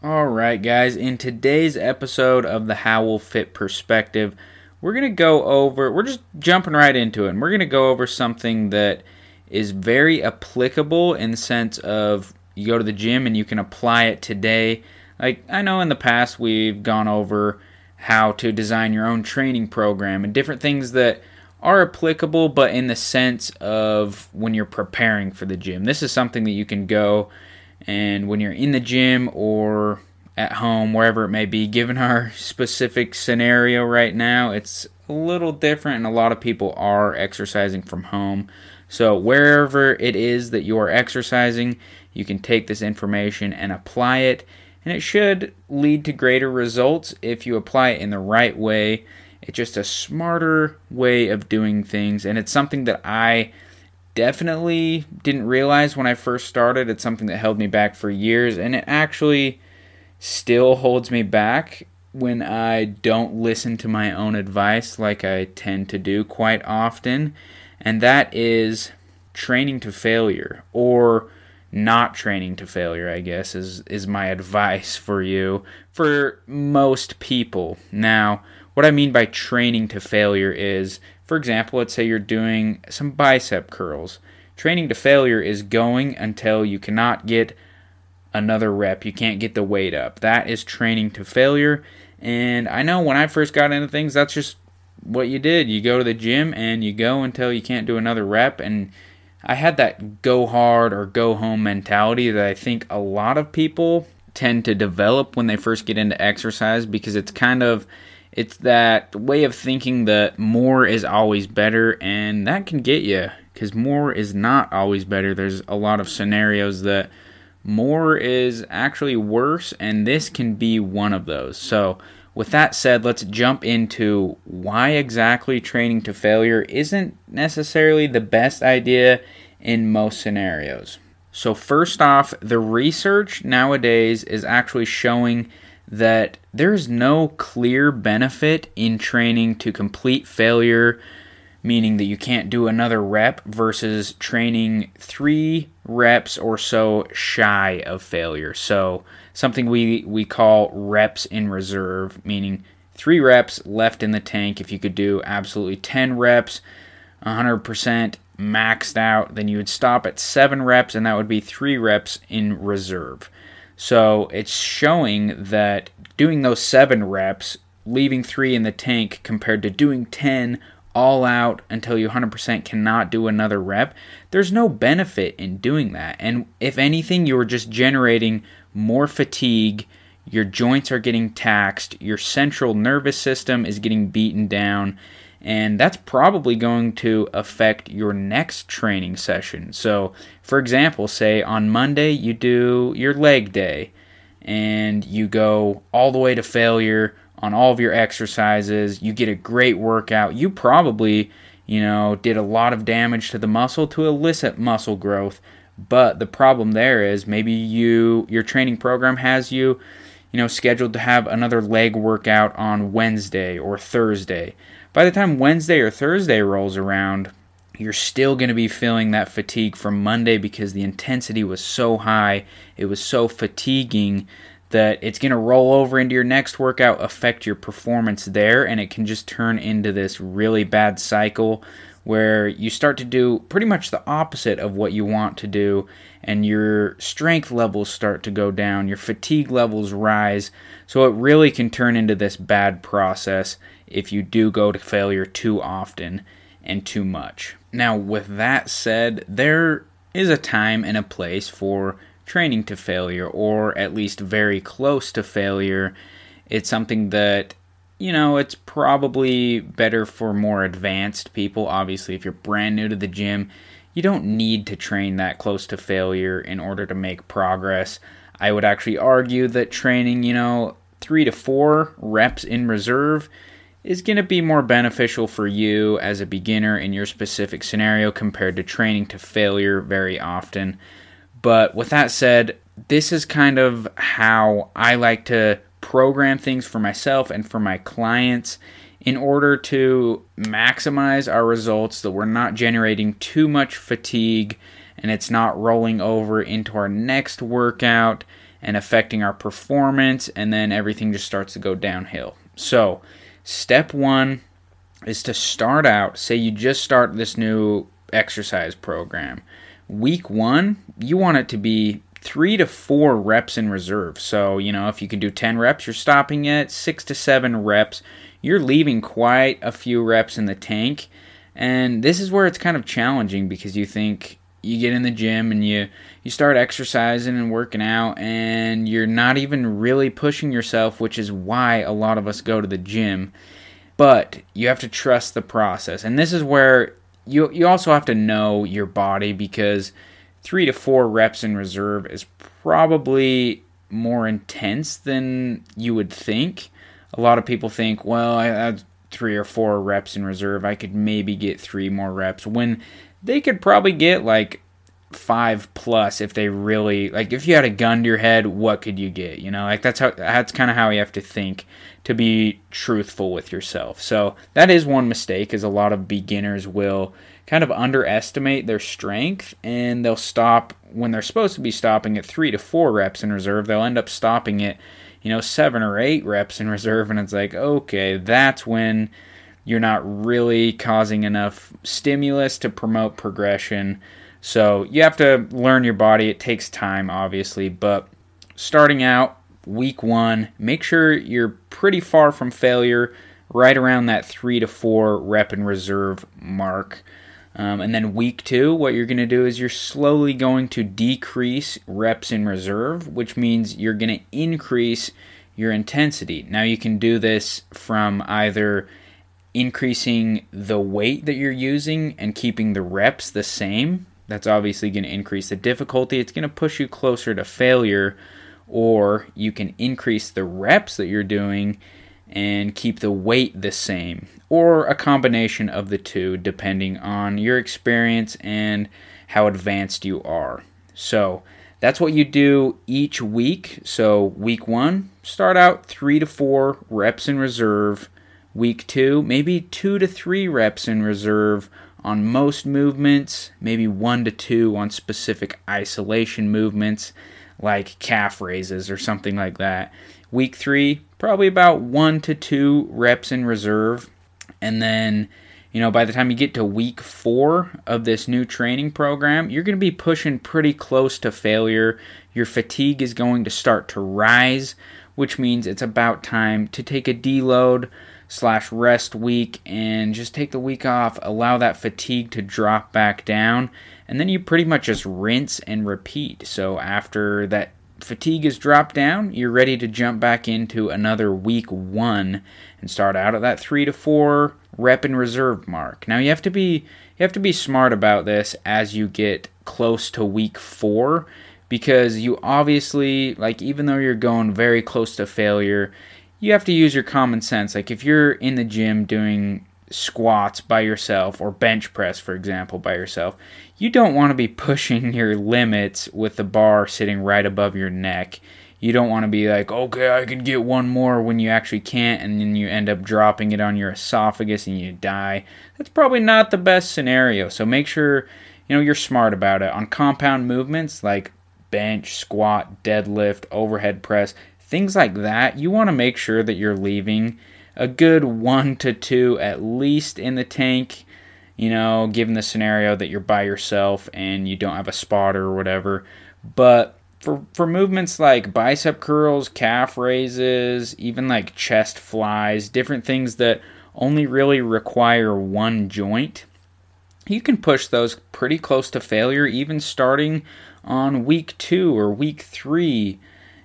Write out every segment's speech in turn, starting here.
All right, guys, in today's episode of the Howell Fit Perspective, we're going to go over, we're just jumping right into it, and we're going to go over something that is very applicable in the sense of you go to the gym and you can apply it today. Like, I know in the past we've gone over how to design your own training program and different things that are applicable, but in the sense of when you're preparing for the gym. This is something that you can go and when you're in the gym or at home, wherever it may be, given our specific scenario right now, it's a little different, and a lot of people are exercising from home. So, wherever it is that you are exercising, you can take this information and apply it, and it should lead to greater results if you apply it in the right way. It's just a smarter way of doing things, and it's something that I definitely didn't realize when I first started. It's something that held me back for years, and it actually still holds me back when I don't listen to my own advice like I tend to do quite often, and that is training to failure or not training to failure, I guess, is, is my advice for you for most people. Now, what I mean by training to failure is for example, let's say you're doing some bicep curls. Training to failure is going until you cannot get another rep. You can't get the weight up. That is training to failure. And I know when I first got into things, that's just what you did. You go to the gym and you go until you can't do another rep. And I had that go hard or go home mentality that I think a lot of people tend to develop when they first get into exercise because it's kind of it's that way of thinking that more is always better, and that can get you because more is not always better. There's a lot of scenarios that more is actually worse, and this can be one of those. So, with that said, let's jump into why exactly training to failure isn't necessarily the best idea in most scenarios. So, first off, the research nowadays is actually showing that there's no clear benefit in training to complete failure, meaning that you can't do another rep, versus training three reps or so shy of failure. So, something we, we call reps in reserve, meaning three reps left in the tank. If you could do absolutely 10 reps, 100% maxed out, then you would stop at seven reps, and that would be three reps in reserve. So it's showing that doing those seven reps, leaving three in the tank compared to doing 10 all out until you 100% cannot do another rep, there's no benefit in doing that. And if anything, you are just generating more fatigue. Your joints are getting taxed, your central nervous system is getting beaten down, and that's probably going to affect your next training session. So, for example, say on Monday you do your leg day and you go all the way to failure on all of your exercises, you get a great workout. You probably, you know, did a lot of damage to the muscle to elicit muscle growth. But the problem there is maybe you your training program has you, you know, scheduled to have another leg workout on Wednesday or Thursday by the time Wednesday or Thursday rolls around, you're still going to be feeling that fatigue from Monday because the intensity was so high, it was so fatiguing that it's going to roll over into your next workout, affect your performance there, and it can just turn into this really bad cycle where you start to do pretty much the opposite of what you want to do, and your strength levels start to go down, your fatigue levels rise. So it really can turn into this bad process if you do go to failure too often and too much. Now, with that said, there is a time and a place for training to failure, or at least very close to failure. It's something that, you know, it's probably better for more advanced people. Obviously, if you're brand new to the gym, you don't need to train that close to failure in order to make progress. I would actually argue that training, you know, three to four reps in reserve is going to be more beneficial for you as a beginner in your specific scenario compared to training to failure very often. But with that said, this is kind of how I like to program things for myself and for my clients in order to maximize our results that we're not generating too much fatigue and it's not rolling over into our next workout and affecting our performance, and then everything just starts to go downhill. So, step one is to start out, say you just start this new exercise program. Week one, you want it to be three to four reps in reserve. So, you know, if you can do 10 reps, you're stopping at six to seven reps. You're leaving quite a few reps in the tank. And this is where it's kind of challenging because you think you get in the gym and you you start exercising and working out and you're not even really pushing yourself, which is why a lot of us go to the gym. But you have to trust the process. And this is where you you also have to know your body because 3 to 4 reps in reserve is probably more intense than you would think. A lot of people think, well, I had 3 or 4 reps in reserve. I could maybe get 3 more reps when they could probably get like five plus if they really like if you had a gun to your head what could you get you know like that's how that's kind of how you have to think to be truthful with yourself so that is one mistake is a lot of beginners will kind of underestimate their strength and they'll stop when they're supposed to be stopping at three to four reps in reserve they'll end up stopping at you know seven or eight reps in reserve and it's like okay that's when you're not really causing enough stimulus to promote progression. So you have to learn your body. It takes time, obviously, but starting out week one, make sure you're pretty far from failure, right around that three to four rep in reserve mark. Um, and then week two, what you're going to do is you're slowly going to decrease reps in reserve, which means you're going to increase your intensity. Now, you can do this from either increasing the weight that you're using and keeping the reps the same. That's obviously going to increase the difficulty. It's going to push you closer to failure, or you can increase the reps that you're doing and keep the weight the same, or a combination of the two, depending on your experience and how advanced you are. So, that's what you do each week. So, week one, start out three to four reps in reserve Week two, maybe two to three reps in reserve on most movements, maybe one to two on specific isolation movements like calf raises or something like that. Week three, probably about one to two reps in reserve. And then, you know, by the time you get to week four of this new training program, you're going to be pushing pretty close to failure. Your fatigue is going to start to rise, which means it's about time to take a deload slash rest week and just take the week off, allow that fatigue to drop back down, and then you pretty much just rinse and repeat. So after that fatigue is dropped down, you're ready to jump back into another week one and start out at that three to four rep and reserve mark. Now you have to be you have to be smart about this as you get close to week four because you obviously like even though you're going very close to failure you have to use your common sense. Like if you're in the gym doing squats by yourself or bench press, for example, by yourself, you don't want to be pushing your limits with the bar sitting right above your neck. You don't want to be like, okay, I can get one more when you actually can't, and then you end up dropping it on your esophagus and you die. That's probably not the best scenario. So make sure you know you're smart about it. On compound movements like bench, squat, deadlift, overhead press, things like that, you want to make sure that you're leaving a good one to two at least in the tank. You know, given the scenario that you're by yourself and you don't have a spotter or whatever. But for for movements like bicep curls, calf raises, even like chest flies, different things that only really require one joint, you can push those pretty close to failure, even starting on week two or week three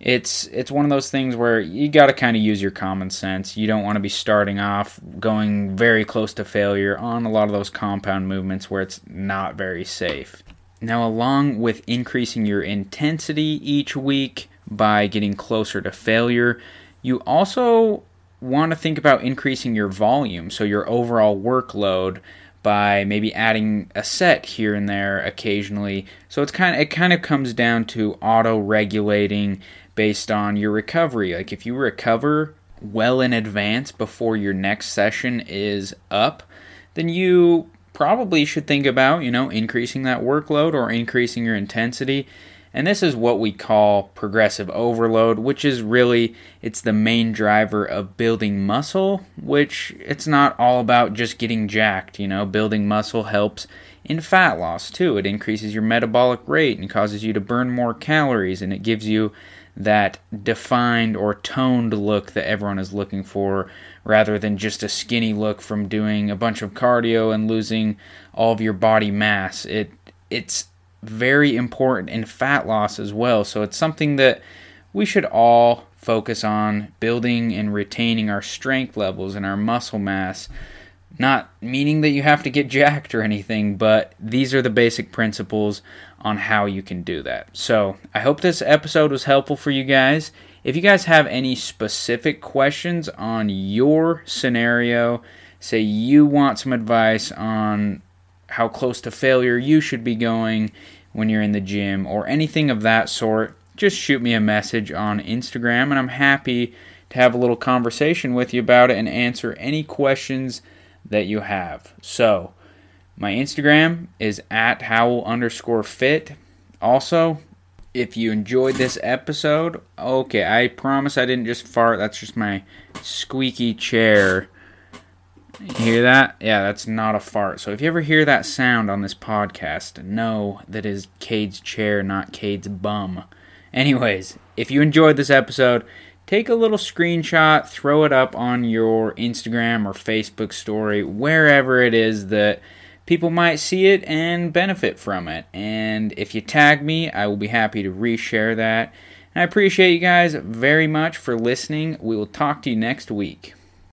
it's it's one of those things where you got to kind of use your common sense. You don't want to be starting off going very close to failure on a lot of those compound movements where it's not very safe. Now, along with increasing your intensity each week by getting closer to failure, you also want to think about increasing your volume, so your overall workload by maybe adding a set here and there occasionally. So it's kind of it kind of comes down to auto regulating based on your recovery. Like if you recover well in advance before your next session is up, then you probably should think about, you know, increasing that workload or increasing your intensity. And this is what we call progressive overload, which is really it's the main driver of building muscle, which it's not all about just getting jacked, you know. Building muscle helps in fat loss too. It increases your metabolic rate and causes you to burn more calories and it gives you that defined or toned look that everyone is looking for rather than just a skinny look from doing a bunch of cardio and losing all of your body mass. It it's very important in fat loss as well. So it's something that we should all focus on building and retaining our strength levels and our muscle mass. Not meaning that you have to get jacked or anything, but these are the basic principles on how you can do that. So I hope this episode was helpful for you guys. If you guys have any specific questions on your scenario, say you want some advice on how close to failure you should be going when you're in the gym or anything of that sort, just shoot me a message on Instagram and I'm happy to have a little conversation with you about it and answer any questions that you have. So, my Instagram is at Howell underscore fit. Also, if you enjoyed this episode, okay, I promise I didn't just fart. That's just my squeaky chair you hear that? Yeah, that's not a fart. So if you ever hear that sound on this podcast, know that is Cade's chair, not Cade's bum. Anyways, if you enjoyed this episode, take a little screenshot, throw it up on your Instagram or Facebook story, wherever it is that people might see it and benefit from it. And if you tag me, I will be happy to reshare that. And I appreciate you guys very much for listening. We will talk to you next week.